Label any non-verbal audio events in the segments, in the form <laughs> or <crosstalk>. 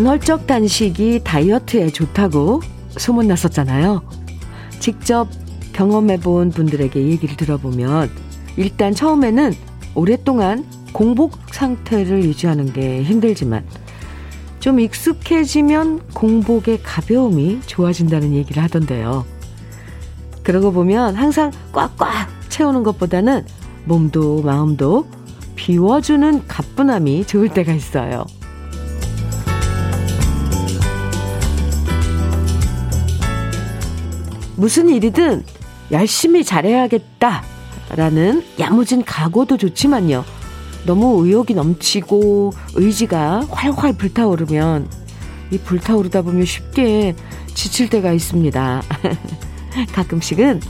간헐적 단식이 다이어트에 좋다고 소문났었잖아요. 직접 경험해본 분들에게 얘기를 들어보면 일단 처음에는 오랫동안 공복 상태를 유지하는 게 힘들지만 좀 익숙해지면 공복의 가벼움이 좋아진다는 얘기를 하던데요. 그러고 보면 항상 꽉꽉 채우는 것보다는 몸도 마음도 비워주는 가뿐함이 좋을 때가 있어요. 무슨 일이든 열심히 잘해야겠다라는 야무진 각오도 좋지만요. 너무 의욕이 넘치고 의지가 활활 불타오르면 이 불타오르다 보면 쉽게 지칠 때가 있습니다. <laughs> 가끔씩은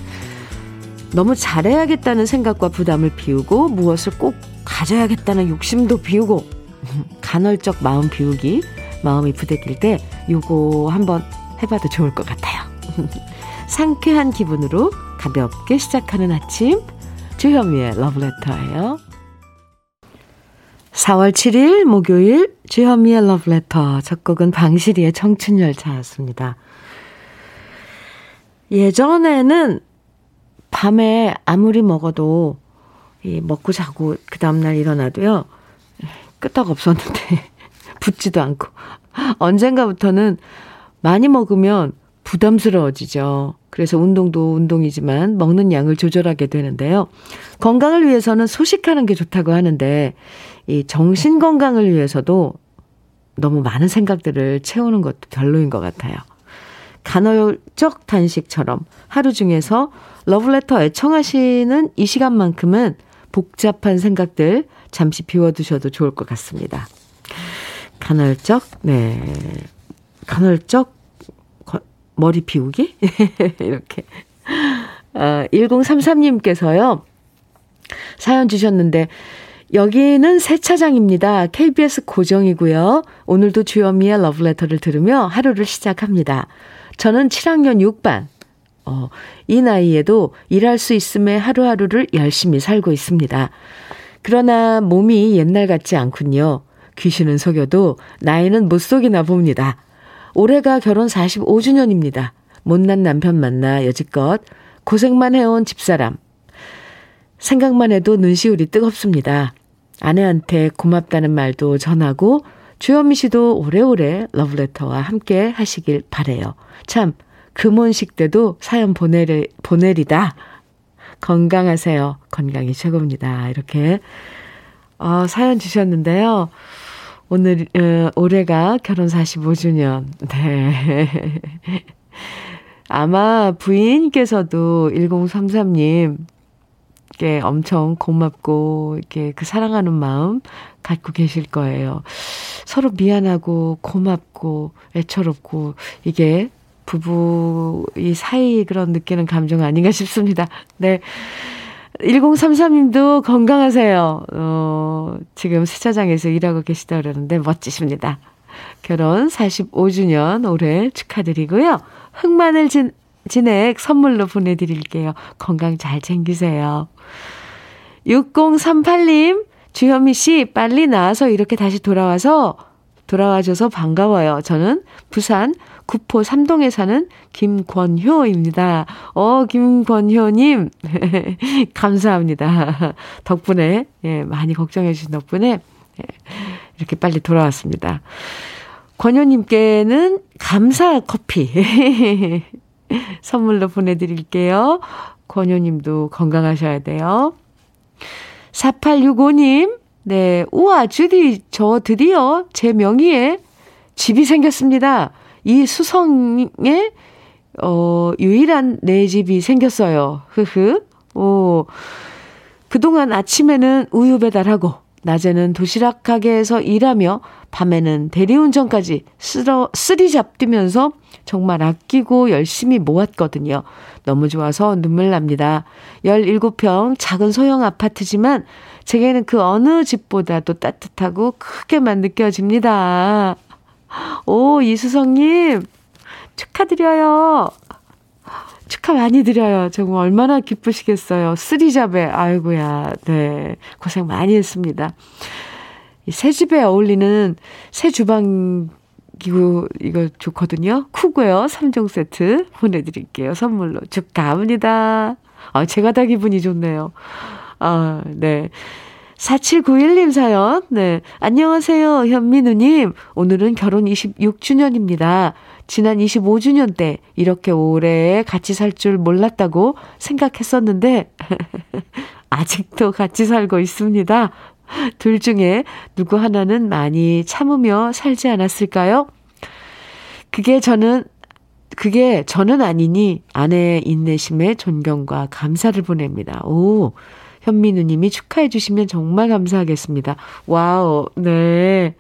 너무 잘해야겠다는 생각과 부담을 비우고 무엇을 꼭 가져야겠다는 욕심도 비우고 <laughs> 간헐적 마음 비우기 마음이 부대낄 때 요거 한번 해봐도 좋을 것 같아요. <laughs> 상쾌한 기분으로 가볍게 시작하는 아침 주현미의 러브레터예요. 4월 7일 목요일 주현미의 러브레터 첫 곡은 방시리의 청춘열차였습니다. 예전에는 밤에 아무리 먹어도 이 먹고 자고 그 다음날 일어나도요 끄떡 없었는데 <laughs> 붙지도 않고 언젠가부터는 많이 먹으면 부담스러워지죠. 그래서 운동도 운동이지만 먹는 양을 조절하게 되는데요. 건강을 위해서는 소식하는 게 좋다고 하는데 이 정신 건강을 위해서도 너무 많은 생각들을 채우는 것도 별로인 것 같아요. 간헐적 단식처럼 하루 중에서 러브레터 애청하시는 이 시간만큼은 복잡한 생각들 잠시 비워두셔도 좋을 것 같습니다. 간헐적, 네. 간헐적 머리 비우기? <laughs> 이렇게. 아, 1033님께서요. 사연 주셨는데, 여기는 세차장입니다. KBS 고정이고요. 오늘도 주현미의 러브레터를 들으며 하루를 시작합니다. 저는 7학년 6반. 어, 이 나이에도 일할 수 있음에 하루하루를 열심히 살고 있습니다. 그러나 몸이 옛날 같지 않군요. 귀신은 속여도 나이는 못 속이나 봅니다. 올해가 결혼 45주년입니다. 못난 남편 만나 여지껏 고생만 해온 집사람. 생각만 해도 눈시울이 뜨겁습니다. 아내한테 고맙다는 말도 전하고 주현미 씨도 오래오래 러브레터와 함께 하시길 바래요. 참 금혼식 때도 사연 보내리, 보내리다. 건강하세요. 건강이 최고입니다. 이렇게 어, 사연 주셨는데요. 오늘 어, 올해가 결혼 45주년. 네. <laughs> 아마 부인께서도 1033님 께 엄청 고맙고 이렇게 그 사랑하는 마음 갖고 계실 거예요. 서로 미안하고 고맙고 애처롭고 이게 부부 이 사이 그런 느끼는 감정 아닌가 싶습니다. 네. 1033님도 건강하세요. 어, 지금 세차장에서 일하고 계시다 그러는데 멋지십니다. 결혼 45주년 올해 축하드리고요. 흑마늘 진, 진액 선물로 보내드릴게요. 건강 잘 챙기세요. 6038님, 주현미 씨, 빨리 나와서 이렇게 다시 돌아와서, 돌아와줘서 반가워요. 저는 부산 구포 삼동에 사는 김권효입니다. 어, 김권효님. <laughs> 감사합니다. 덕분에, 예, 많이 걱정해주신 덕분에, 예, 이렇게 빨리 돌아왔습니다. 권효님께는 감사 커피 <laughs> 선물로 보내드릴게요. 권효님도 건강하셔야 돼요. 4865님, 네, 우와, 주디, 저 드디어 제 명의에 집이 생겼습니다. 이 수성에, 어, 유일한 내 집이 생겼어요. 흐흐. 오. 그동안 아침에는 우유 배달하고, 낮에는 도시락 가게에서 일하며, 밤에는 대리운전까지 쓰러, three job 뛰면서 정말 아끼고 열심히 모았거든요. 너무 좋아서 눈물 납니다. 17평 작은 소형 아파트지만 제게는 그 어느 집보다도 따뜻하고 크게만 느껴집니다. 오, 이수성님, 축하드려요. 축하 많이 드려요. 정말 얼마나 기쁘시겠어요. 쓰리잡에, 아이고야, 네. 고생 많이 했습니다. 새 집에 어울리는 새 주방 기구 이거 좋거든요. 쿠고요. 3종 세트 보내드릴게요. 선물로 축하합니다. 아, 제가 다 기분이 좋네요. 아, 네. 4791님 사연. 네. 안녕하세요, 현민우님. 오늘은 결혼 26주년입니다. 지난 25주년 때 이렇게 오래 같이 살 줄 몰랐다고 생각했었는데, <laughs> 아직도 같이 살고 있습니다. 둘 중에 누구 하나는 많이 참으며 살지 않았을까요? 그게 저는, 그게 저는 아니니 아내의 인내심에 존경과 감사를 보냅니다. 오, 현민우 님이 축하해 주시면 정말 감사하겠습니다. 와우, 네.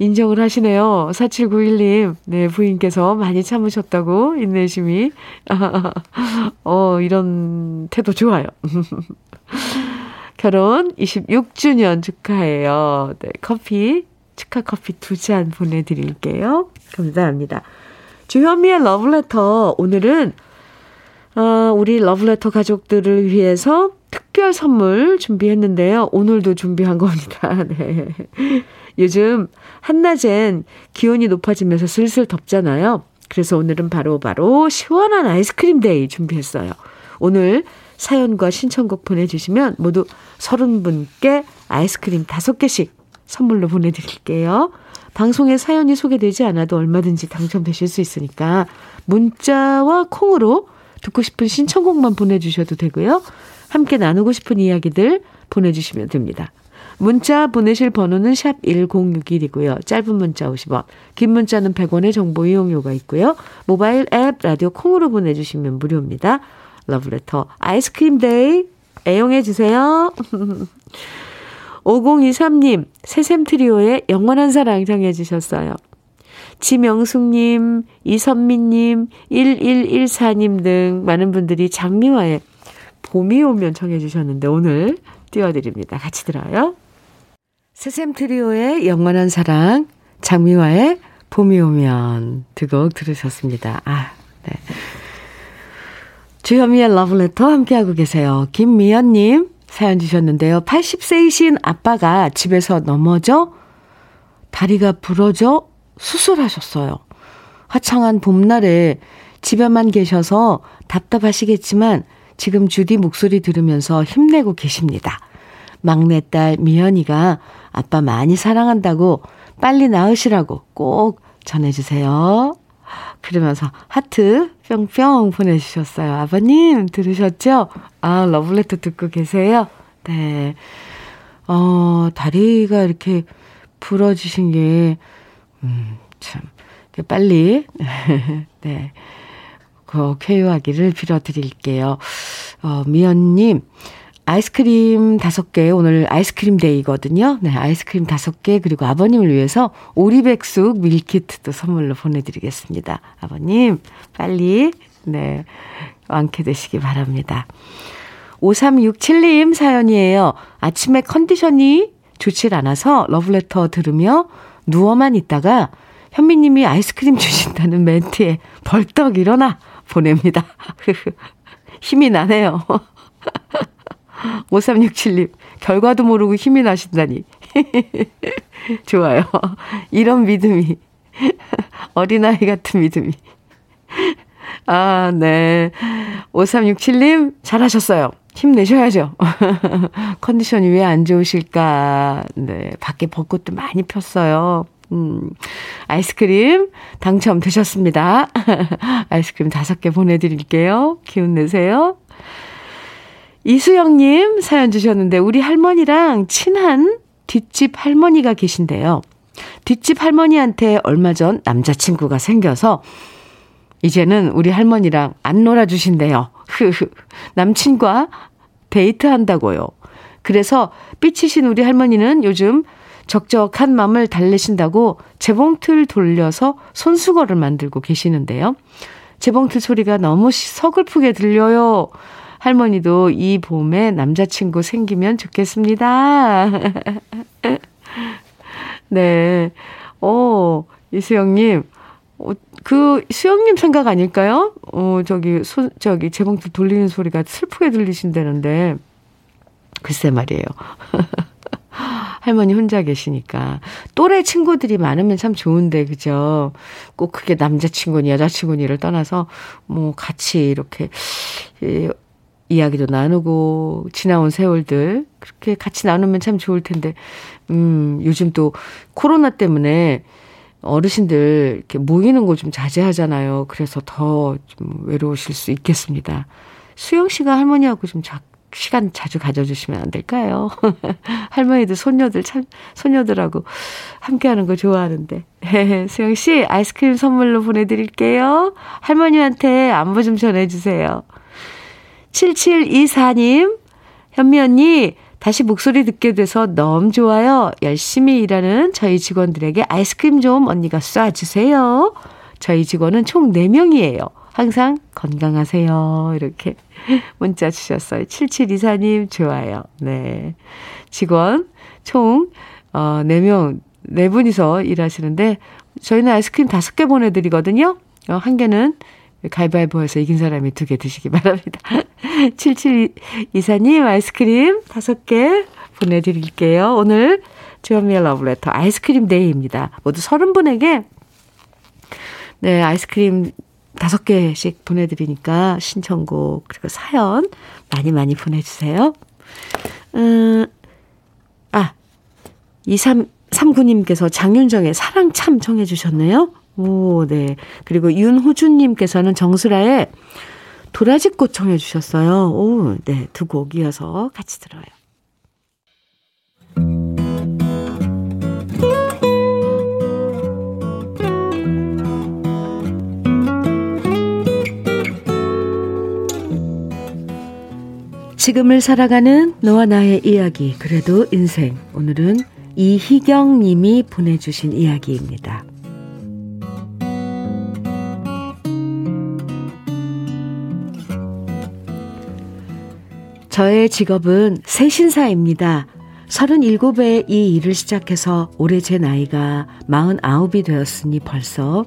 인정을 하시네요. 4791님, 네, 부인께서 많이 참으셨다고, 인내심이. <laughs> 어, 이런 태도 좋아요. <laughs> 결혼 26주년 축하해요. 네, 커피, 축하 커피 두 잔 보내드릴게요. 감사합니다. 주현미의 러브레터. 오늘은, 어, 우리 러브레터 가족들을 위해서 특별 선물 준비했는데요. 오늘도 준비한 겁니다. <laughs> 네. 요즘 한낮엔 기온이 높아지면서 슬슬 덥잖아요. 그래서 오늘은 바로바로 바로 시원한 아이스크림 day 준비했어요. 오늘 사연과 신청곡 보내주시면 모두 30분께 아이스크림 5개씩 선물로 보내드릴게요. 방송에 사연이 소개되지 않아도 얼마든지 당첨되실 수 있으니까 문자와 콩으로 듣고 싶은 신청곡만 보내주셔도 되고요. 함께 나누고 싶은 이야기들 보내주시면 됩니다. 문자 보내실 번호는 샵 1061이고요. 짧은 문자 50원, 긴 문자는 100원의 정보 이용료가 있고요. 모바일 앱 라디오 콩으로 보내주시면 무료입니다. 러브레터 아이스크림 day 애용해 주세요. <laughs> 5023님, 새샘 트리오의 영원한 사랑 청해 주셨어요. 지명숙님, 이선미님, 1114님 등 많은 분들이 장미화의 봄이 오면 청해 주셨는데 오늘 띄워드립니다. 같이 들어요. 새샘 트리오의 영원한 사랑, 장미화의 봄이 오면 두 곡 들으셨습니다. 아, 네. 주현미의 러브레터 함께하고 계세요. 김미연님 사연 주셨는데요. 80세이신 아빠가 집에서 넘어져 다리가 부러져 수술하셨어요. 화창한 봄날에 집에만 계셔서 답답하시겠지만 지금 주디 목소리 들으면서 힘내고 계십니다. 막내딸 미연이가 아빠 많이 사랑한다고 빨리 나으시라고 꼭 전해주세요. 그러면서 하트 뿅뿅 보내주셨어요. 아버님 들으셨죠? 아, 러브레터 듣고 계세요? 네. 어, 다리가 이렇게 부러지신 게, 음, 참, 빨리, <laughs> 네. 그, 쾌유하기를 빌어드릴게요. 어, 미연님, 아이스크림 다섯 개, 오늘 아이스크림 day거든요. 네, 아이스크림 다섯 개, 그리고 아버님을 위해서 오리백숙 밀키트도 선물로 보내드리겠습니다. 아버님, 빨리, 네, 완쾌되시기 바랍니다. 5367님 사연이에요. 아침에 컨디션이 좋질 않아서 러브레터 들으며 누워만 있다가 현미님이 아이스크림 <laughs> 주신다는 멘트에 벌떡 일어나 보냅니다. <laughs> 힘이 나네요. <laughs> 5367님, 결과도 모르고 힘이 나신다니. <laughs> 좋아요. 이런 믿음이. 어린아이 같은 믿음이. 아, 네. 5367님, 잘하셨어요. 힘내셔야죠. 컨디션이 왜 안 좋으실까. 네. 밖에 벚꽃도 많이 폈어요. 음, 아이스크림 당첨되셨습니다. <laughs> 아이스크림 다섯 개 보내드릴게요. 기운 내세요. 이수영님 사연 주셨는데, 우리 할머니랑 친한 뒷집 할머니가 계신데요. 뒷집 할머니한테 얼마 전 남자친구가 생겨서, 이제는 우리 할머니랑 안 놀아주신대요. 남친과 데이트한다고요. 그래서 삐치신 우리 할머니는 요즘 적적한 마음을 달래신다고 재봉틀 돌려서 손수거를 만들고 계시는데요. 재봉틀 소리가 너무 서글프게 들려요. 할머니도 이 봄에 남자친구 생기면 좋겠습니다. <laughs> 네. 어, 이수영님. 어, 그, 수영님 생각 아닐까요? 어, 저기, 소, 저기, 재봉틀 돌리는 소리가 슬프게 들리신다는데. 글쎄 말이에요. <laughs> 할머니 혼자 계시니까. 또래 친구들이 많으면 참 좋은데, 그죠? 꼭 그게 남자친구니 여자친구니를 떠나서, 뭐, 같이 이렇게, 예, 이야기도 나누고, 지나온 세월들, 그렇게 같이 나누면 참 좋을 텐데, 음, 요즘 또 코로나 때문에 어르신들 이렇게 모이는 거 좀 자제하잖아요. 그래서 더 좀 외로우실 수 있겠습니다. 수영 씨가 할머니하고 좀 자, 시간 자주 가져주시면 안 될까요? <laughs> 할머니들, 손녀들, 참, 손녀들하고 함께 하는 거 좋아하는데. <laughs> 수영 씨, 아이스크림 선물로 보내드릴게요. 할머니한테 안부 좀 전해주세요. 7724님, 현미 언니, 다시 목소리 듣게 돼서 너무 좋아요. 열심히 일하는 저희 직원들에게 아이스크림 좀 언니가 쏴주세요. 저희 직원은 총 4명이에요. 항상 건강하세요. 이렇게 문자 주셨어요. 7724님, 좋아요. 네. 직원 총, 어, 4명, 4분이서 일하시는데, 저희는 아이스크림 5개 보내드리거든요. 어, 한 개는 가위바위보해서 이긴 사람이 두 개 드시기 바랍니다. <laughs> 7724님, 아이스크림 5개 보내드릴게요. 오늘 주현미의 러브레터 아이스크림 day입니다. 모두 30분에게 네, 아이스크림 다섯 개씩 보내드리니까 신청곡 그리고 사연 많이 많이 보내주세요. 음, 아, 2339님께서 장윤정의 사랑 참 청해 주셨네요. 오, 네. 그리고 윤호준님께서는 정수라의 도라지꽃 청해 주셨어요. 오, 네. 두 곡 이어서 같이 들어요. 지금을 살아가는 너와 나의 이야기, 그래도 인생. 오늘은 이희경 님이 보내주신 이야기입니다. 저의 직업은 세신사입니다. 37에 이 일을 시작해서 올해 제 나이가 49이 되었으니 벌써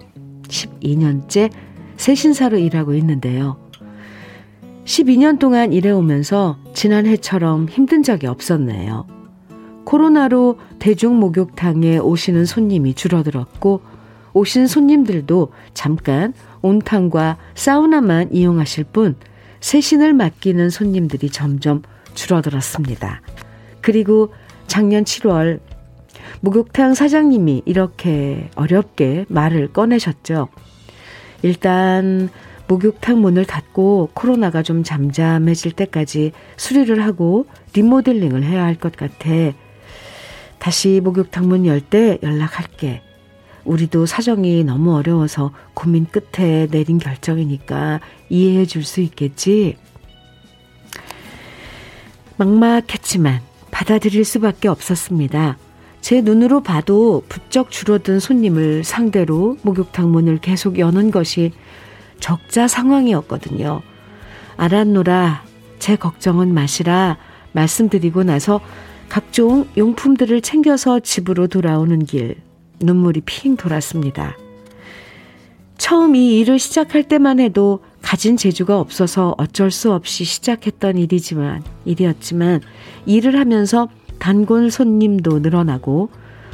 12년째 세신사로 일하고 있는데요. 12년 동안 일해오면서 지난해처럼 힘든 적이 없었네요. 코로나로 대중 목욕탕에 오시는 손님이 줄어들었고, 오신 손님들도 잠깐 온탕과 사우나만 이용하실 뿐, 세신을 맡기는 손님들이 점점 줄어들었습니다. 그리고 작년 7월, 목욕탕 사장님이 이렇게 어렵게 말을 꺼내셨죠. 일단 목욕탕 문을 닫고 코로나가 좀 잠잠해질 때까지 수리를 하고 리모델링을 해야 할 것 같아. 다시 목욕탕 문 열 때 연락할게. 우리도 사정이 너무 어려워서 고민 끝에 내린 결정이니까 이해해 줄 수 있겠지? 막막했지만 받아들일 수밖에 없었습니다. 제 눈으로 봐도 부쩍 줄어든 손님을 상대로 목욕탕 문을 계속 여는 것이 적자 상황이었거든요. 알았노라, 제 걱정은 마시라 말씀드리고 나서 각종 용품들을 챙겨서 집으로 돌아오는 길, 눈물이 핑 돌았습니다. 처음 이 일을 시작할 때만 해도 가진 재주가 없어서 어쩔 수 없이 시작했던 일이지만, 일이었지만, 일을 하면서 단골 손님도 늘어나고,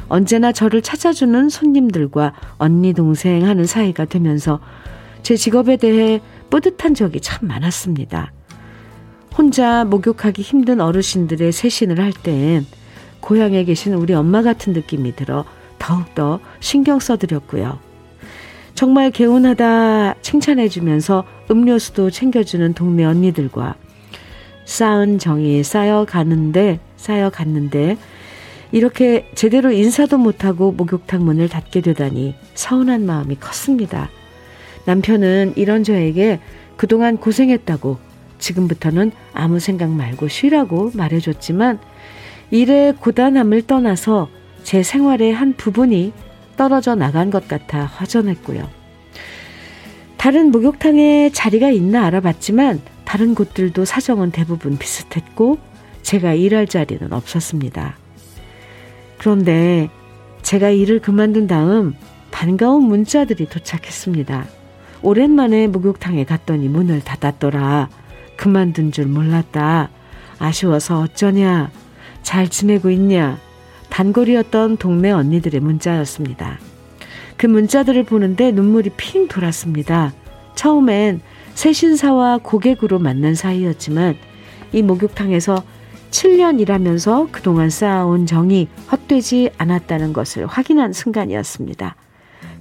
언제나 저를 찾아주는 손님들과 언니 동생 하는 사이가 되면서 제 직업에 대해 뿌듯한 적이 참 많았습니다. 혼자 목욕하기 힘든 어르신들의 세신을 할 땐 고향에 계신 우리 엄마 같은 느낌이 들어 더욱더 신경 써드렸고요. 정말 개운하다 칭찬해주면서 음료수도 챙겨주는 동네 언니들과 쌓은 정이 쌓여가는데, 쌓여갔는데, 이렇게 제대로 인사도 못하고 목욕탕 문을 닫게 되다니 서운한 마음이 컸습니다. 남편은 이런 저에게 그동안 고생했다고 지금부터는 아무 생각 말고 쉬라고 말해줬지만 일의 고단함을 떠나서 제 생활의 한 부분이 떨어져 나간 것 같아 화전했고요. 다른 목욕탕에 자리가 있나 알아봤지만 다른 곳들도 사정은 대부분 비슷했고 제가 일할 자리는 없었습니다. 그런데 제가 일을 그만둔 다음 반가운 문자들이 도착했습니다. 오랜만에 목욕탕에 갔더니 문을 닫았더라. 그만둔 줄 몰랐다. 아쉬워서 어쩌냐. 잘 지내고 있냐. 단골이었던 동네 언니들의 문자였습니다. 그 문자들을 보는데 눈물이 핑 돌았습니다. 처음엔 새신사와 고객으로 만난 사이였지만 이 목욕탕에서 7년 일하면서 그동안 쌓아온 정이 헛되지 않았다는 것을 확인한 순간이었습니다.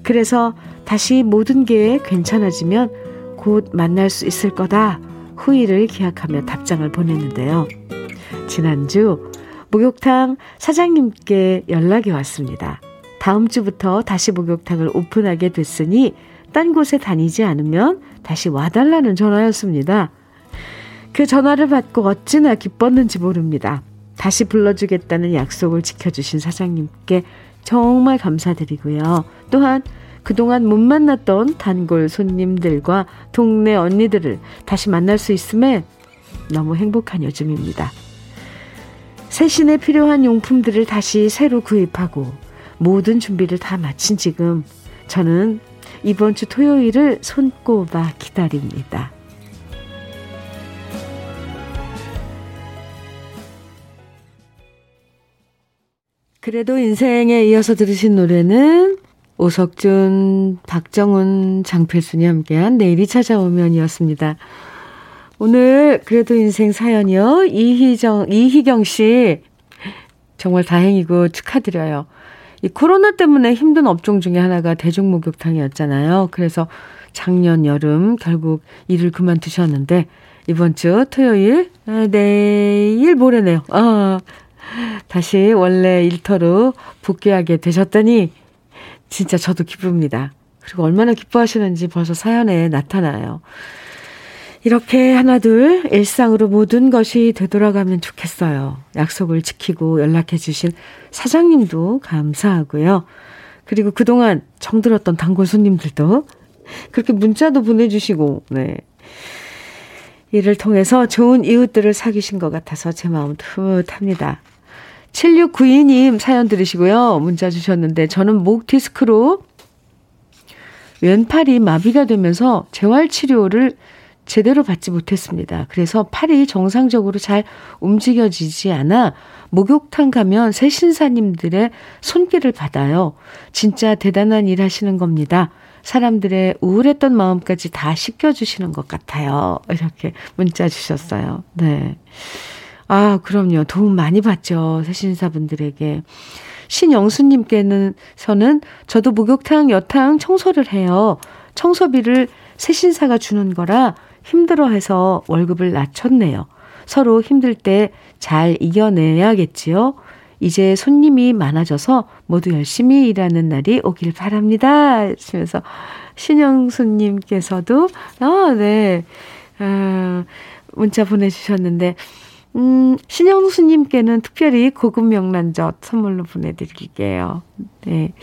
그래서 다시 모든 게 괜찮아지면 곧 만날 수 있을 거다 후일을 기약하며 답장을 보냈는데요. 지난주 목욕탕 사장님께 연락이 왔습니다. 다음 주부터 다시 목욕탕을 오픈하게 됐으니 딴 곳에 다니지 않으면 다시 와달라는 전화였습니다. 그 전화를 받고 어찌나 기뻤는지 모릅니다. 다시 불러주겠다는 약속을 지켜주신 사장님께 정말 감사드리고요. 또한 그동안 못 만났던 단골 손님들과 동네 언니들을 다시 만날 수 있음에 너무 행복한 요즘입니다. 새신에 필요한 용품들을 다시 새로 구입하고 모든 준비를 다 마친 지금 저는 이번 주 토요일을 손꼽아 기다립니다. 그래도 인생에 이어서 들으신 노래는 오석준, 박정훈, 장필순이 함께한 내일이 찾아오면이었습니다. 오늘 그래도 인생 사연이요. 이희정, 이희경 씨. 정말 다행이고 축하드려요. 이 코로나 때문에 힘든 업종 중에 하나가 대중목욕탕이었잖아요. 그래서 작년 여름 결국 일을 그만두셨는데 이번 주 토요일, 아, 내일 모레네요. 아, 다시 원래 일터로 복귀하게 되셨다니 진짜 저도 기쁩니다. 그리고 얼마나 기뻐하시는지 벌써 사연에 나타나요. 이렇게 하나둘 일상으로 모든 것이 되돌아가면 좋겠어요. 약속을 지키고 연락해 주신 사장님도 감사하고요. 그리고 그동안 정들었던 단골 손님들도 그렇게 문자도 보내주시고, 네. 이를 통해서 좋은 이웃들을 사귀신 것 같아서 제 마음 풋합니다. 7692님 사연 들으시고요. 문자 주셨는데 저는 목 디스크로 왼팔이 마비가 되면서 재활 치료를 제대로 받지 못했습니다. 그래서 팔이 정상적으로 잘 움직여지지 않아 목욕탕 가면 새 신사님들의 손길을 받아요. 진짜 대단한 일 하시는 겁니다. 사람들의 우울했던 마음까지 다 씻겨주시는 것 같아요. 이렇게 문자 주셨어요. 네. 아, 그럼요. 도움 많이 받죠. 새신사분들에게. 신영수님께는 서는 저도 목욕탕, 여탕 청소를 해요. 청소비를 새신사가 주는 거라 힘들어 해서 월급을 낮췄네요. 서로 힘들 때 잘 이겨내야겠지요. 이제 손님이 많아져서 모두 열심히 일하는 날이 오길 바랍니다. 하시면서 신영수님께서도, 아, 네. 아, 문자 보내주셨는데, 음, 신영수님께는 특별히 고급 명란젓 선물로 보내드릴게요. 네.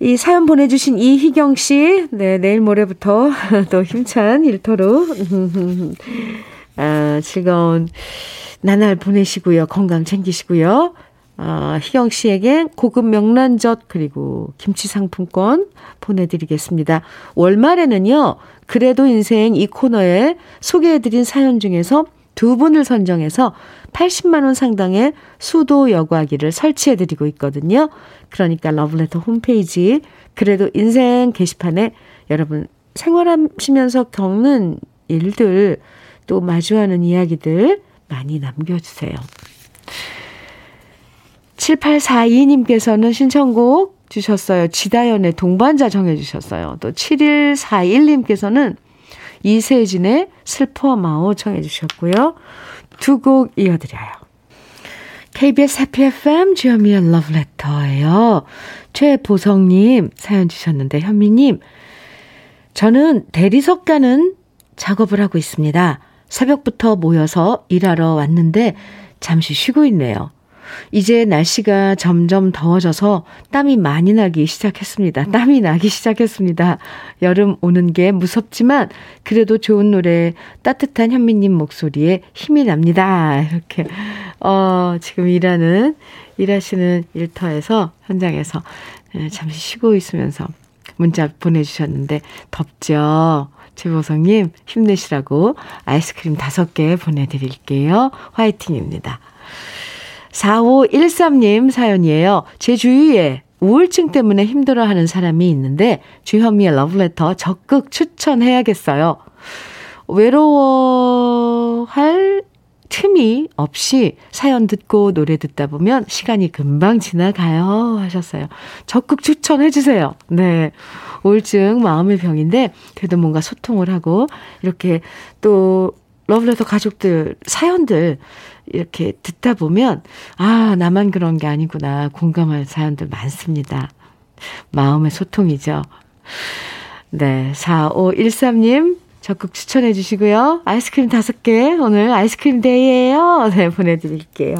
이 사연 보내주신 이희경 씨, 네, 내일 모레부터 <laughs> 또 힘찬 일터로, <laughs> 아, 즐거운 나날 보내시고요. 건강 챙기시고요. 아, 희경 씨에게 고급 명란젓 그리고 김치 상품권 보내드리겠습니다. 월말에는요, 그래도 인생 이 코너에 소개해드린 사연 중에서 두 분을 선정해서 80만원 상당의 수도 여과기를 설치해드리고 있거든요. 그러니까 러브레터 홈페이지, 그래도 인생 게시판에 여러분 생활하시면서 겪는 일들, 또 마주하는 이야기들 많이 남겨주세요. 7842님께서는 신청곡 주셨어요. 지다연의 동반자 정해주셨어요. 또 7141님께서는 이세진의 슬퍼 마오 청해 주셨고요. 두 곡 이어드려요. KBS 해피 FM 주현미의 러브레터예요. 최보성님 사연 주셨는데 현미님 저는 대리석 가는 작업을 하고 있습니다. 새벽부터 모여서 일하러 왔는데 잠시 쉬고 있네요. 이제 날씨가 점점 더워져서 땀이 많이 나기 시작했습니다. 땀이 나기 시작했습니다. 여름 오는 게 무섭지만 그래도 좋은 노래 따뜻한 현미님 목소리에 힘이 납니다. 이렇게 어 지금 일하는 일하시는 일터에서 현장에서 예, 잠시 쉬고 있으면서 문자 보내주셨는데 덥죠. 최보성님 힘내시라고 아이스크림 다섯 개 보내드릴게요. 화이팅입니다. 4513님 사연이에요. 제 주위에 우울증 때문에 힘들어하는 사람이 있는데 주현미의 러브레터 적극 추천해야겠어요. 외로워할 틈이 없이 사연 듣고 노래 듣다 보면 시간이 금방 지나가요 하셨어요. 적극 추천해 주세요. 네. 우울증 마음의 병인데 그래도 뭔가 소통을 하고 이렇게 또 러브레터 가족들 사연들 이렇게 듣다 보면 아, 나만 그런 게 아니구나. 공감할 사연들 많습니다. 마음의 소통이죠. 네. 4513님 적극 추천해 주시고요. 아이스크림 다섯 개 오늘 아이스크림 데이예요. 네, 보내드릴게요.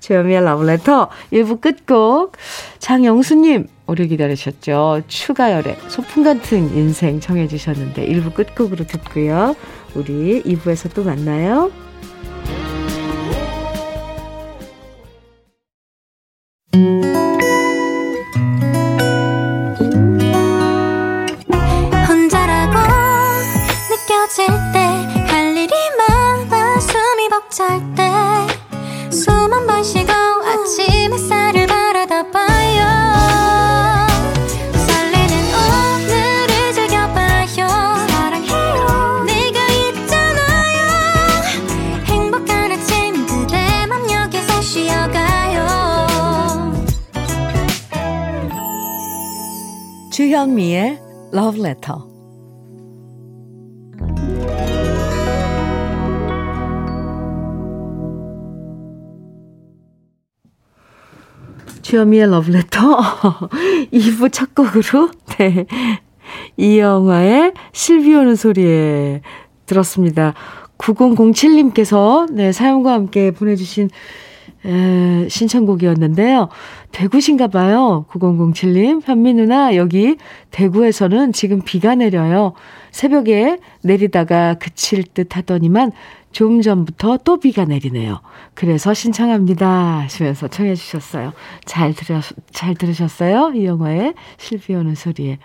주현미의 러브레터 1부 끝곡 장영수님 오래 기다리셨죠. 추가열의 소풍 같은 인생 청해 주셨는데 1부 끝곡으로 듣고요. 우리 2부에서 또 만나요. Love Letter 2부 첫 곡으로 네. 이 영화의 실비 오는 소리에 들었습니다. 9007님께서 네, 사연과 함께 보내주신 에, 신청곡이었는데요. 대구신가 봐요. 9007님. 현미 누나, 여기 대구에서는 지금 비가 내려요. 새벽에 내리다가 그칠 듯 하더니만 좀 전부터 또 비가 내리네요. 그래서 신청합니다. 하시면서 청해 주셨어요. 잘 들으, 잘 들으셨어요? 이영화의 실비 오는 소리에.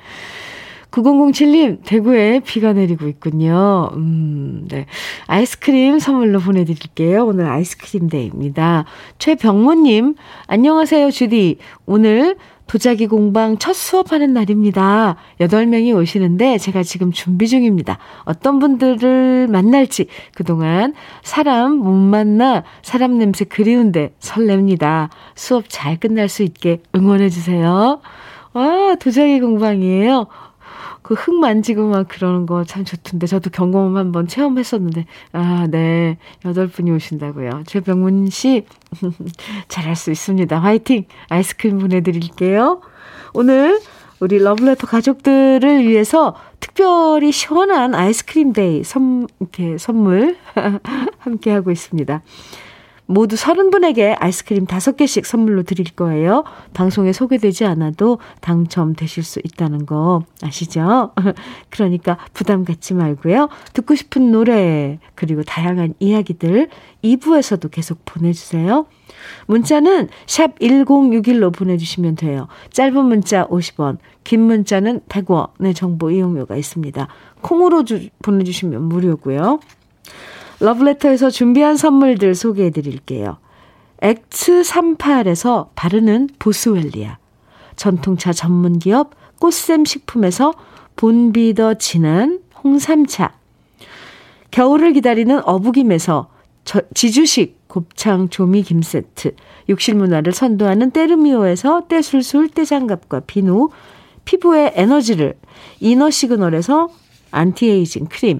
9007님, 대구에 비가 내리고 있군요. 음, 네. 아이스크림 선물로 보내드릴게요. 오늘 아이스크림 day입니다. 최병모님, 안녕하세요, 주디. 오늘 도자기 공방 첫 수업하는 날입니다. 8명이 오시는데 제가 지금 준비 중입니다. 어떤 분들을 만날지 그동안 사람 못 만나 사람 냄새 그리운데 설렙니다. 수업 잘 끝날 수 있게 응원해주세요. 와, 도자기 공방이에요. 그 흙 만지고 막 그러는 거 참 좋던데 저도 경험 한번 체험했었는데 아, 네. 여덟 분이 오신다고요. 최병문 씨 <laughs> 잘할 수 있습니다. 화이팅. 아이스크림 보내 드릴게요. 오늘 우리 러브레터 가족들을 위해서 특별히 시원한 아이스크림 day 선, 이렇게 선물 <laughs> 함께 하고 있습니다. 모두 30분에게 아이스크림 5개씩 선물로 드릴 거예요. 방송에 소개되지 않아도 당첨되실 수 있다는 거 아시죠? <laughs> 그러니까 부담 갖지 말고요. 듣고 싶은 노래, 그리고 다양한 이야기들 2부에서도 계속 보내주세요. 문자는 샵 1061로 보내주시면 돼요. 짧은 문자 50원, 긴 문자는 100원의 정보 이용료가 있습니다. 콩으로 주, 보내주시면 무료고요. 러브레터에서 준비한 선물들 소개해 드릴게요. 엑츠38에서 바르는 보스웰리아. 전통차 전문기업 꽃샘 식품에서 본비더 진한 홍삼차. 겨울을 기다리는 어부김에서 지주식 곱창 조미 김 세트. 욕실 문화를 선도하는 때르미오에서 때술술 때장갑과 비누. 피부의 에너지를 이너 시그널에서 안티에이징 크림.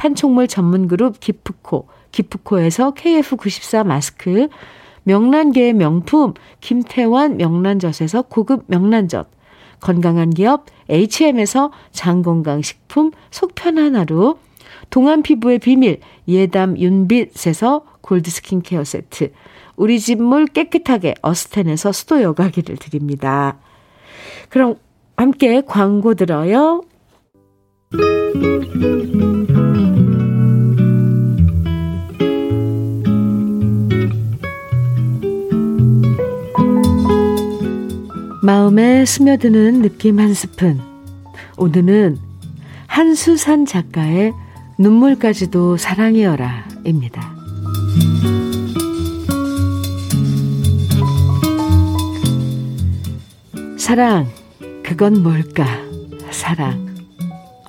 판촉물 전문 그룹 기프코, 기프코에서 KF94 마스크, 명란계의 명품 김태환 명란젓에서 고급 명란젓, 건강한 기업 HM에서 장건강식품 속편한 하루, 동안 피부의 비밀 예담 윤빛에서 골드 스킨케어 세트, 우리 집물 깨끗하게 어스텐에서 수도 여과기를 드립니다. 그럼 함께 광고 들어요. 마음에 스며드는 느낌 한 스푼. 오늘은 한수산 작가의 눈물까지도 사랑이여라 입니다. 사랑, 그건 뭘까? 사랑.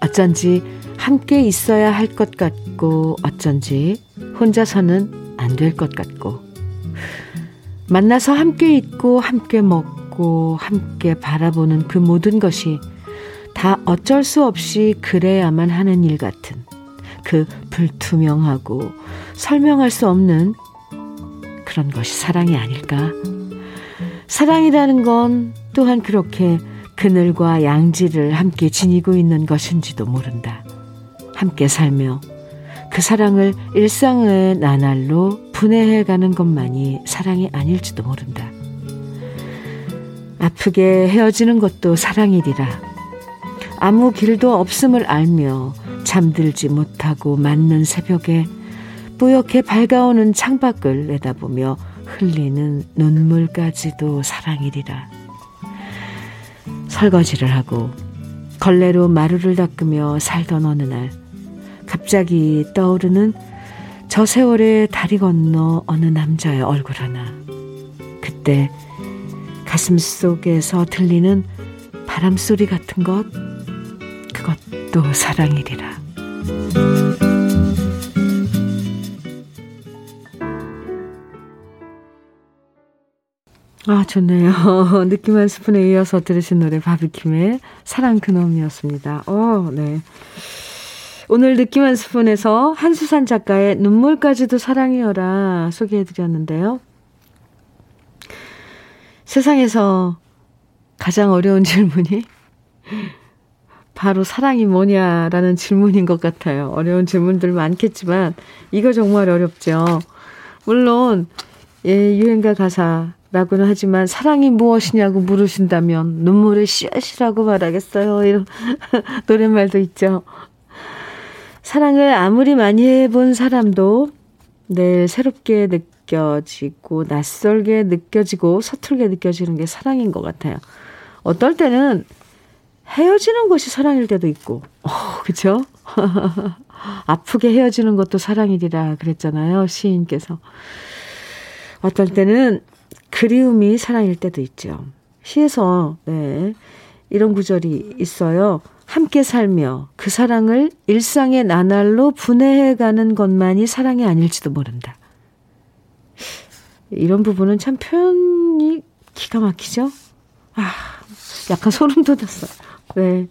어쩐지 함께 있어야 할 것 같고, 어쩐지 혼자서는 안 될 것 같고, 만나서 함께 있고, 함께 먹고, 함께 바라보는 그 모든 것이 다 어쩔 수 없이 그래야만 하는 일 같은 그 불투명하고 설명할 수 없는 그런 것이 사랑이 아닐까? 사랑이라는 건 또한 그렇게 그늘과 양지를 함께 지니고 있는 것인지도 모른다. 함께 살며 그 사랑을 일상의 나날로 분해해 가는 것만이 사랑이 아닐지도 모른다. 아프게 헤어지는 것도 사랑이리라. 아무 길도 없음을 알며 잠들지 못하고 맞는 새벽에 뿌옇게 밝아오는 창밖을 내다보며 흘리는 눈물까지도 사랑이리라. 설거지를 하고 걸레로 마루를 닦으며 살던 어느 날 갑자기 떠오르는 저 세월의 다리 건너 어느 남자의 얼굴 하나. 그때 가슴 속에서 들리는 바람소리 같은 것 그것도 사랑이리라. 아, 좋네요. <laughs> 느낌 한 스푼에 이어서 들으신 노래 바비킴의 사랑 그놈이었습니다. 어, 네. 오늘 느낌 한 스푼에서 한수산 작가의 눈물까지도 사랑이여라 소개해드렸는데요. 세상에서 가장 어려운 질문이 바로 사랑이 뭐냐라는 질문인 것 같아요. 어려운 질문들 많겠지만 이거 정말 어렵죠. 물론 예, 유행가 가사라고는 하지만 사랑이 무엇이냐고 물으신다면 눈물의 씨앗이라고 말하겠어요. 이런 <laughs> 노랫말도 있죠. 사랑을 아무리 많이 해본 사람도 늘 새롭게 느 껴지고 낯설게 느껴지고 서툴게 느껴지는 게 사랑인 것 같아요. 어떨 때는 헤어지는 것이 사랑일 때도 있고, 어, 그쵸? <laughs> 아프게 헤어지는 것도 사랑이리라 그랬잖아요, 시인께서. 어떨 때는 그리움이 사랑일 때도 있죠. 시에서, 네, 이런 구절이 있어요. 함께 살며 그 사랑을 일상의 나날로 분해해가는 것만이 사랑이 아닐지도 모른다. 이런 부분은 참 표현이 기가 막히죠? 아, 약간 소름 돋았어요. 네.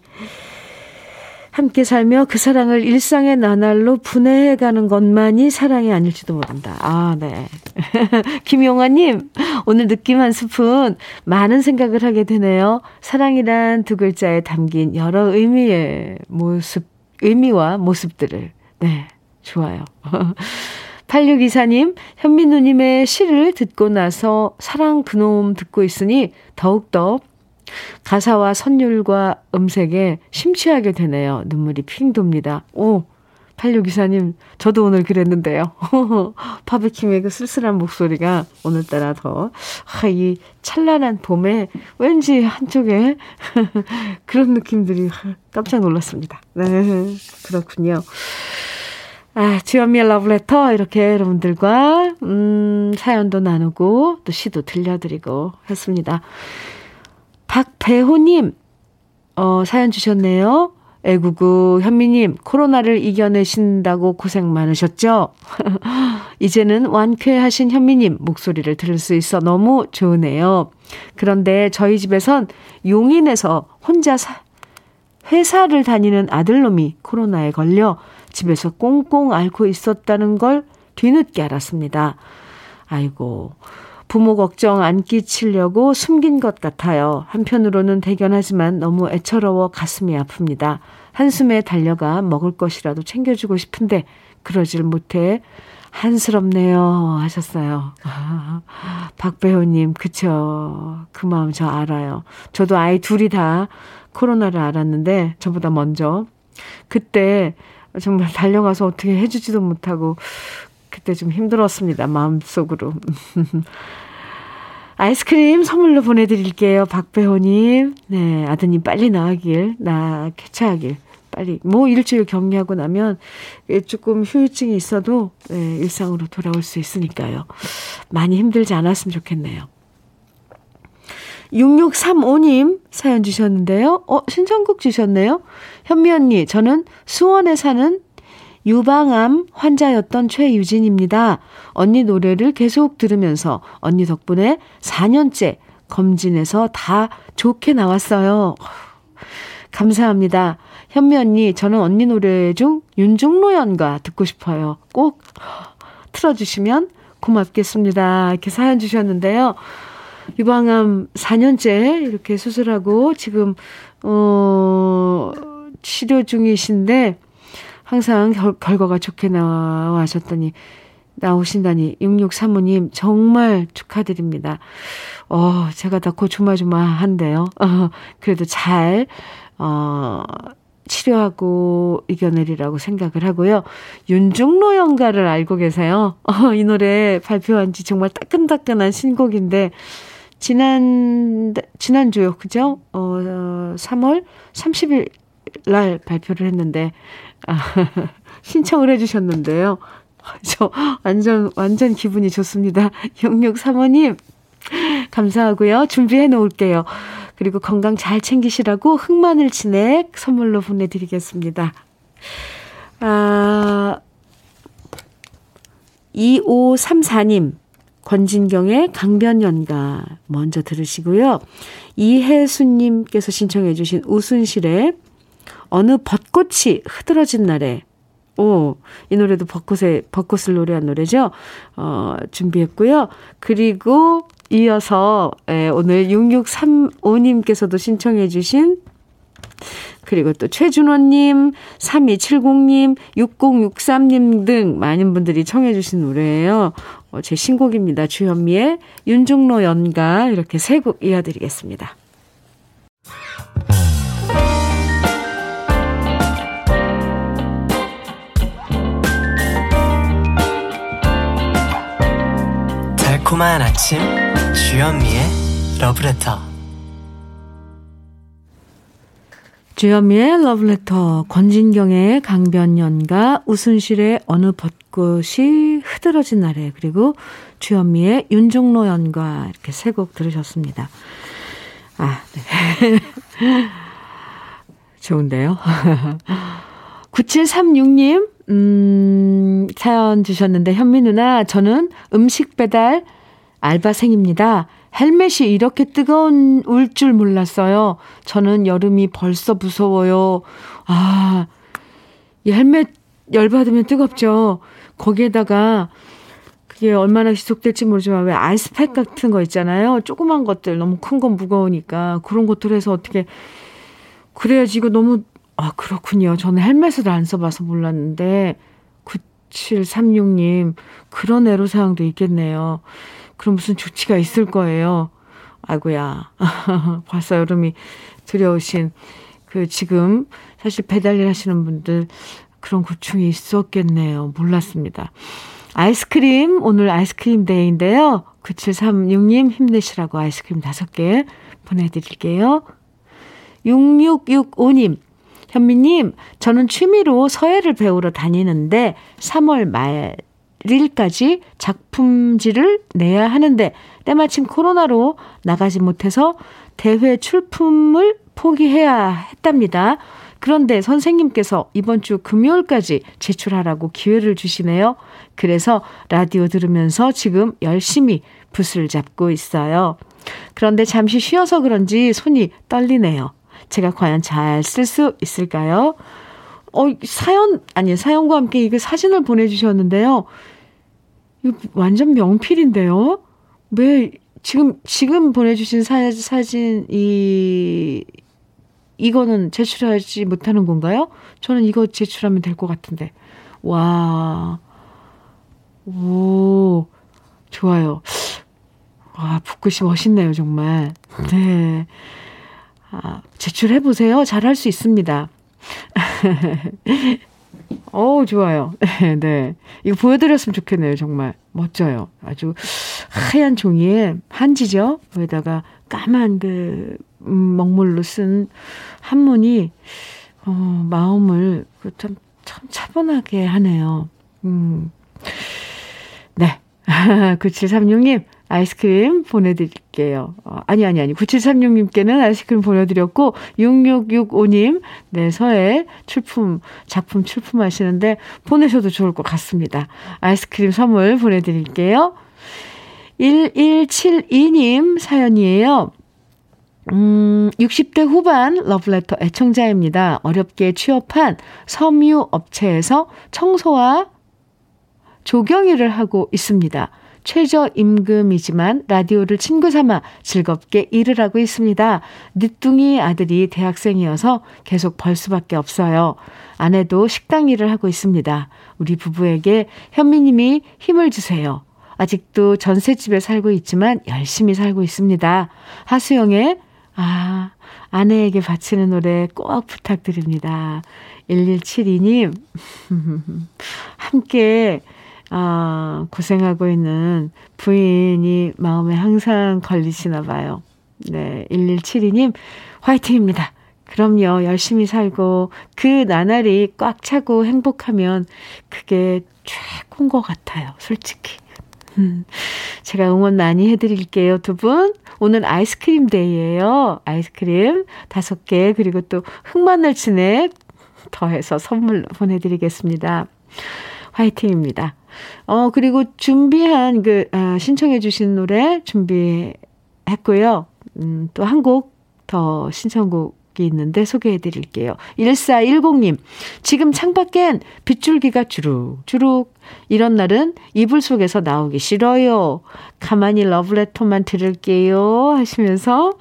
함께 살며 그 사랑을 일상의 나날로 분해해 가는 것만이 사랑이 아닐지도 모른다. 아, 네. <laughs> 김용아님, 오늘 느낌 한 스푼 많은 생각을 하게 되네요. 사랑이란 두 글자에 담긴 여러 의미의 모습, 의미와 모습들을. 네, 좋아요. <laughs> 8624님, 현민우님의 시를 듣고 나서 사랑 그놈 듣고 있으니 더욱더 가사와 선율과 음색에 심취하게 되네요. 눈물이 핑 돕니다. 오, 8624님, 저도 오늘 그랬는데요. <laughs> 파비킴의 그 쓸쓸한 목소리가 오늘따라 더, 아, 이 찬란한 봄에 왠지 한쪽에 <laughs> 그런 느낌들이 깜짝 놀랐습니다. 네, 그렇군요. 아, 주현미의 러브레터, 이렇게 여러분들과, 음, 사연도 나누고, 또 시도 들려드리고 했습니다. 박배호님, 어, 사연 주셨네요. 애구구 현미님, 코로나를 이겨내신다고 고생 많으셨죠? <laughs> 이제는 완쾌하신 현미님 목소리를 들을 수 있어 너무 좋으네요. 그런데 저희 집에선 용인에서 혼자 사, 회사를 다니는 아들놈이 코로나에 걸려 집에서 꽁꽁 앓고 있었다는 걸 뒤늦게 알았습니다. 아이고, 부모 걱정 안 끼치려고 숨긴 것 같아요. 한편으로는 대견하지만 너무 애처로워 가슴이 아픕니다. 한숨에 달려가 먹을 것이라도 챙겨주고 싶은데 그러질 못해 한스럽네요. 하셨어요. 아, 박배호님, 그쵸. 그 마음 저 알아요. 저도 아이 둘이 다 코로나를 알았는데, 저보다 먼저. 그때 정말 달려가서 어떻게 해주지도 못하고, 그때 좀 힘들었습니다. 마음속으로. <laughs> 아이스크림 선물로 보내드릴게요. 박배호님. 네, 아드님 빨리 나가길, 나 쾌차하길. 빨리. 뭐 일주일 격리하고 나면 조금 휴유증이 있어도 네, 일상으로 돌아올 수 있으니까요. 많이 힘들지 않았으면 좋겠네요. 6635님 사연 주셨는데요. 어, 신청곡 주셨네요. 현미 언니, 저는 수원에 사는 유방암 환자였던 최유진입니다. 언니 노래를 계속 들으면서 언니 덕분에 4년째 검진해서 다 좋게 나왔어요. 감사합니다. 현미 언니, 저는 언니 노래 중 윤중로 연가 듣고 싶어요. 꼭 틀어주시면 고맙겠습니다. 이렇게 사연 주셨는데요. 유방암 4년째 이렇게 수술하고 지금, 어, 치료 중이신데 항상 결, 결과가 좋게 나와셨더니 나오신다니 6635님 정말 축하드립니다. 어, 제가 다 고조마조마한데요. 어, <laughs> 그래도 잘 어, 치료하고 이겨내리라고 생각을 하고요. 윤중로 연가를 알고 계세요? 어, <laughs> 이 노래 발표한 지 정말 따끈따끈한 신곡인데, 지난, 지난주요, 그죠? 어, 3월 30일 날 발표를 했는데, 아, <laughs> 신청을 해주셨는데요. 저 완전, 완전 기분이 좋습니다. 6635님, 감사하고요. 준비해 놓을게요. 그리고 건강 잘 챙기시라고 흑마늘 진액 선물로 보내드리겠습니다. 아, 2534님, 권진경의 강변연가 먼저 들으시고요. 이혜수님께서 신청해 주신 우순실의 어느 벚꽃이 흐드러진 날에 오, 이 노래도 벚꽃에, 벚꽃을 노래한 노래죠. 어, 준비했고요. 그리고 이어서 예, 오늘 6635님께서도 신청해 주신 그리고 또 최준호님, 3270님, 6063님 등 많은 분들이 청해 주신 노래예요. 어, 제 신곡입니다. 주현미의 윤중로 연가 이렇게 세 곡 이어드리겠습니다. 달콤한 아침 주현미의 러브레터 주현미의 러브레터 권진경의 강변연가 우순실의 어느 벚꽃이 흐드러진 날에 그리고 주현미의 윤종로 연가 이렇게 세 곡 들으셨습니다. 아, 네. <laughs> 좋은데요. <laughs> 9736님, 음, 사연 주셨는데, 현미 누나, 저는 음식 배달 알바생입니다. 헬멧이 이렇게 뜨거운 울 줄 몰랐어요. 저는 여름이 벌써 무서워요. 아, 이 헬멧 열받으면 뜨겁죠. 거기에다가 그게 얼마나 지속될지 모르지만 왜 아이스팩 같은 거 있잖아요. 조그만 것들 너무 큰 건 무거우니까 그런 것들 해서 어떻게 그래야지 이거 너무 아 그렇군요. 저는 헬멧을 안 써봐서 몰랐는데 9736님 그런 애로사항도 있겠네요. 그럼 무슨 조치가 있을 거예요. 아이고야. <laughs> 벌써 여름이 두려우신 그 지금 사실 배달일 하시는 분들 그런 고충이 있었겠네요. 몰랐습니다. 아이스크림, 오늘 아이스크림 데이인데요. 9736님 힘내시라고 아이스크림 5개 보내드릴게요. 6665님, 현미님, 저는 취미로 서예를 배우러 다니는데 3월 말 일까지 작품지를 내야 하는데 때마침 코로나로 나가지 못해서 대회 출품을 포기해야 했답니다. 그런데 선생님께서 이번 주 금요일까지 제출하라고 기회를 주시네요. 그래서 라디오 들으면서 지금 열심히 붓을 잡고 있어요. 그런데 잠시 쉬어서 그런지 손이 떨리네요. 제가 과연 잘 쓸 수 있을까요? 어, 사연, 아니, 사연과 함께 이거 사진을 보내주셨는데요. 이거 완전 명필인데요? 왜, 지금, 지금 보내주신 사, 사진, 이, 이거는 제출하지 못하는 건가요? 저는 이거 제출하면 될 것 같은데. 와. 오, 좋아요. 와, 붓글씨 멋있네요, 정말. 네. 아, 제출해보세요. 잘할 수 있습니다. <laughs> 어 좋아요. <laughs> 네. 이거 보여드렸으면 좋겠네요, 정말. 멋져요. 아주 하얀 종이에 한지죠? 거기다가 까만 그, 음, 먹물로 쓴 한문이, 어, 마음을 그 참, 참 차분하게 하네요. 음. 네. <laughs> 9736님, 아이스크림 보내드릴게요. 어, 아니, 아니, 아니. 9736님께는 아이스크림 보내드렸고, 6665님, 네, 서해 출품, 작품 출품하시는데 보내셔도 좋을 것 같습니다. 아이스크림 선물 보내드릴게요. 1172님 사연이에요. 음, 60대 후반 러브레터 애청자입니다. 어렵게 취업한 섬유 업체에서 청소와 조경 일을 하고 있습니다. 최저임금이지만 라디오를 친구 삼아 즐겁게 일을 하고 있습니다. 늦둥이 아들이 대학생이어서 계속 벌 수밖에 없어요. 아내도 식당 일을 하고 있습니다. 우리 부부에게 현미님이 힘을 주세요. 아직도 전셋집에 살고 있지만 열심히 살고 있습니다. 하수영의 아, 아내에게 바치는 노래 꼭 부탁드립니다. 1172님, <laughs> 함께 아, 고생하고 있는 부인이 마음에 항상 걸리시나 봐요. 네, 1172님, 화이팅입니다. 그럼요, 열심히 살고, 그 나날이 꽉 차고 행복하면 그게 최고인 것 같아요, 솔직히. 음, 제가 응원 많이 해드릴게요, 두 분. 오늘 아이스크림 데이예요. 아이스크림 다섯 개, 그리고 또 흑마늘 진액 더해서 선물 보내드리겠습니다. 화이팅입니다. 어, 그리고 준비한 그, 아, 신청해주신 노래 준비했고요. 음, 또 한 곡 더 신청곡 이 있는데 소개해 드릴게요. 1410님, 지금 창밖엔 빗줄기가 주룩주룩. 이런 날은 이불 속에서 나오기 싫어요. 가만히 러브레터만 들을게요. 하시면서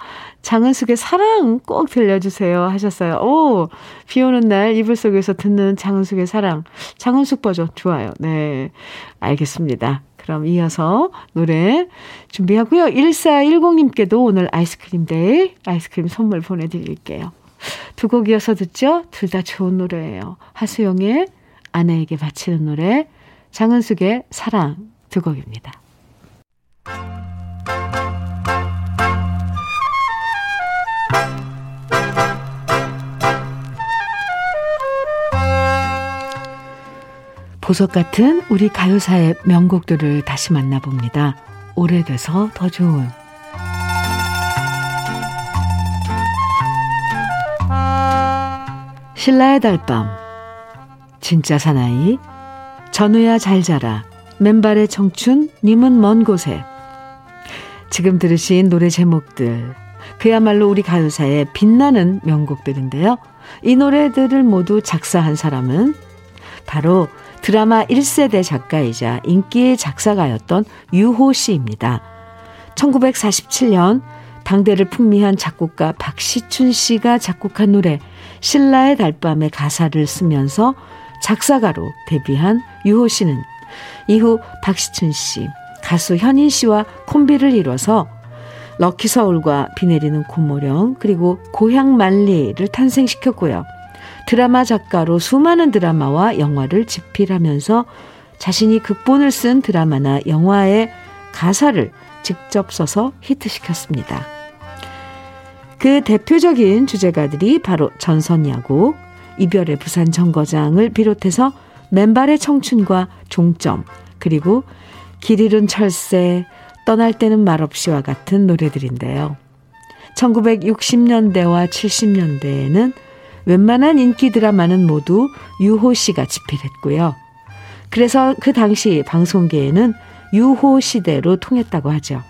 장은숙의 사랑 꼭 들려주세요 하셨어요. 오, 비 오는 날 이불 속에서 듣는 장은숙의 사랑. 장은숙 버전 좋아요. 네. 알겠습니다. 그럼 이어서 노래 준비하고요. 1410님께도 오늘 아이스크림 데이 아이스크림 선물 보내드릴게요. 두 곡 이어서 듣죠? 둘 다 좋은 노래예요. 하수영의 아내에게 바치는 노래, 장은숙의 사랑 두 곡입니다. 보석 같은 우리 가요사의 명곡들을 다시 만나봅니다. 오래돼서 더 좋은. 신라의 달밤. 진짜 사나이. 전우야 잘 자라. 맨발의 청춘 님은 먼 곳에. 지금 들으신 노래 제목들. 그야말로 우리 가요사의 빛나는 명곡들인데요. 이 노래들을 모두 작사한 사람은 바로 드라마 1세대 작가이자 인기 작사가였던 유호 씨입니다. 1947년 당대를 풍미한 작곡가 박시춘 씨가 작곡한 노래 신라의 달밤의 가사를 쓰면서 작사가로 데뷔한 유호 씨는 이후 박시춘 씨, 가수 현인 씨와 콤비를 이뤄서 럭키 서울과 비 내리는 고모령 그리고 고향 만리를 탄생시켰고요. 드라마 작가로 수많은 드라마와 영화를 집필하면서 자신이 극본을 쓴 드라마나 영화의 가사를 직접 써서 히트시켰습니다. 그 대표적인 주제가들이 바로 전선야구, 이별의 부산 정거장을 비롯해서 맨발의 청춘과 종점, 그리고 길 잃은 철새, 떠날 때는 말없이와 같은 노래들인데요. 1960년대와 70년대에는 웬만한 인기 드라마는 모두 유호 씨가 집필했고요. 그래서 그 당시 방송계에는 유호 시대로 통했다고 하죠.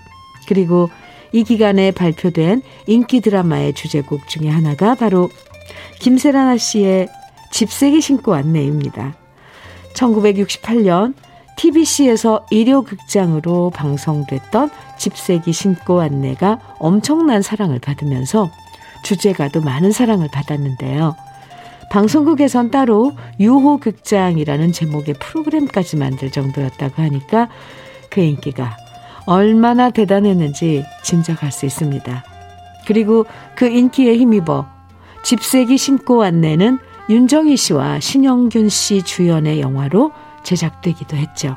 그리고 이 기간에 발표된 인기 드라마의 주제곡 중에 하나가 바로 김세라나 씨의 집세기 신고 안내입니다. 1968년 TBC에서 일요극장으로 방송됐던 집세기 신고 안내가 엄청난 사랑을 받으면서 주제가도 많은 사랑을 받았는데요. 방송국에선 따로 유호극장이라는 제목의 프로그램까지 만들 정도였다고 하니까 그 인기가 얼마나 대단했는지 짐작할 수 있습니다. 그리고 그 인기에 힘입어 집세기 신고 안내는 윤정희 씨와 신영균 씨 주연의 영화로 제작되기도 했죠.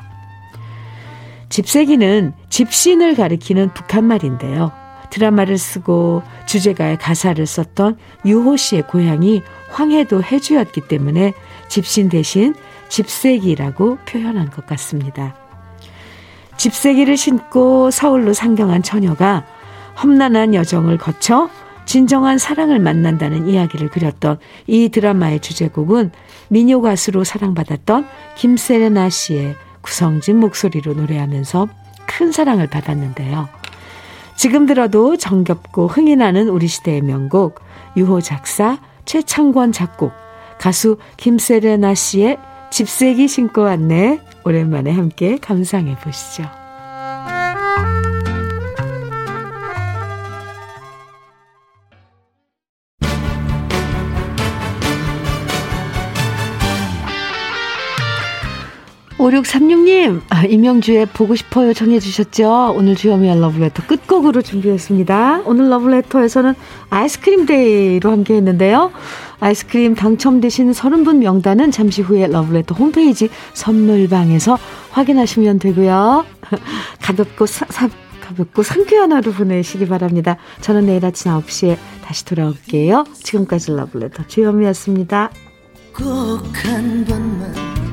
집세기는 집신을 가리키는 북한 말인데요. 드라마를 쓰고 주제가의 가사를 썼던 유호 씨의 고향이 황해도 해주였기 때문에 집신 대신 집세기라고 표현한 것 같습니다. 집세기를 신고 서울로 상경한 처녀가 험난한 여정을 거쳐 진정한 사랑을 만난다는 이야기를 그렸던 이 드라마의 주제곡은 미녀 가수로 사랑받았던 김세레나 씨의 구성진 목소리로 노래하면서 큰 사랑을 받았는데요. 지금 들어도 정겹고 흥이 나는 우리 시대의 명곡 유호 작사 최창권 작곡 가수 김세레나 씨의 집세기 신고 왔네 오랜만에 함께 감상해 보시죠. 5636님, 아, 이명주의 보고 싶어요 정해주셨죠? 오늘 주요미의 러브레터 끝곡으로 준비했습니다. 오늘 러브레터에서는 아이스크림 데이로 함께 했는데요. 아이스크림 당첨되신 30분 명단은 잠시 후에 러브레터 홈페이지 선물방에서 확인하시면 되고요. <laughs> 가볍고 사, 사, 가볍고 상쾌한 하루 보내시기 바랍니다. 저는 내일 아침 9시에 다시 돌아올게요. 지금까지 러브레터 주현미였습니다. 꼭 한 번만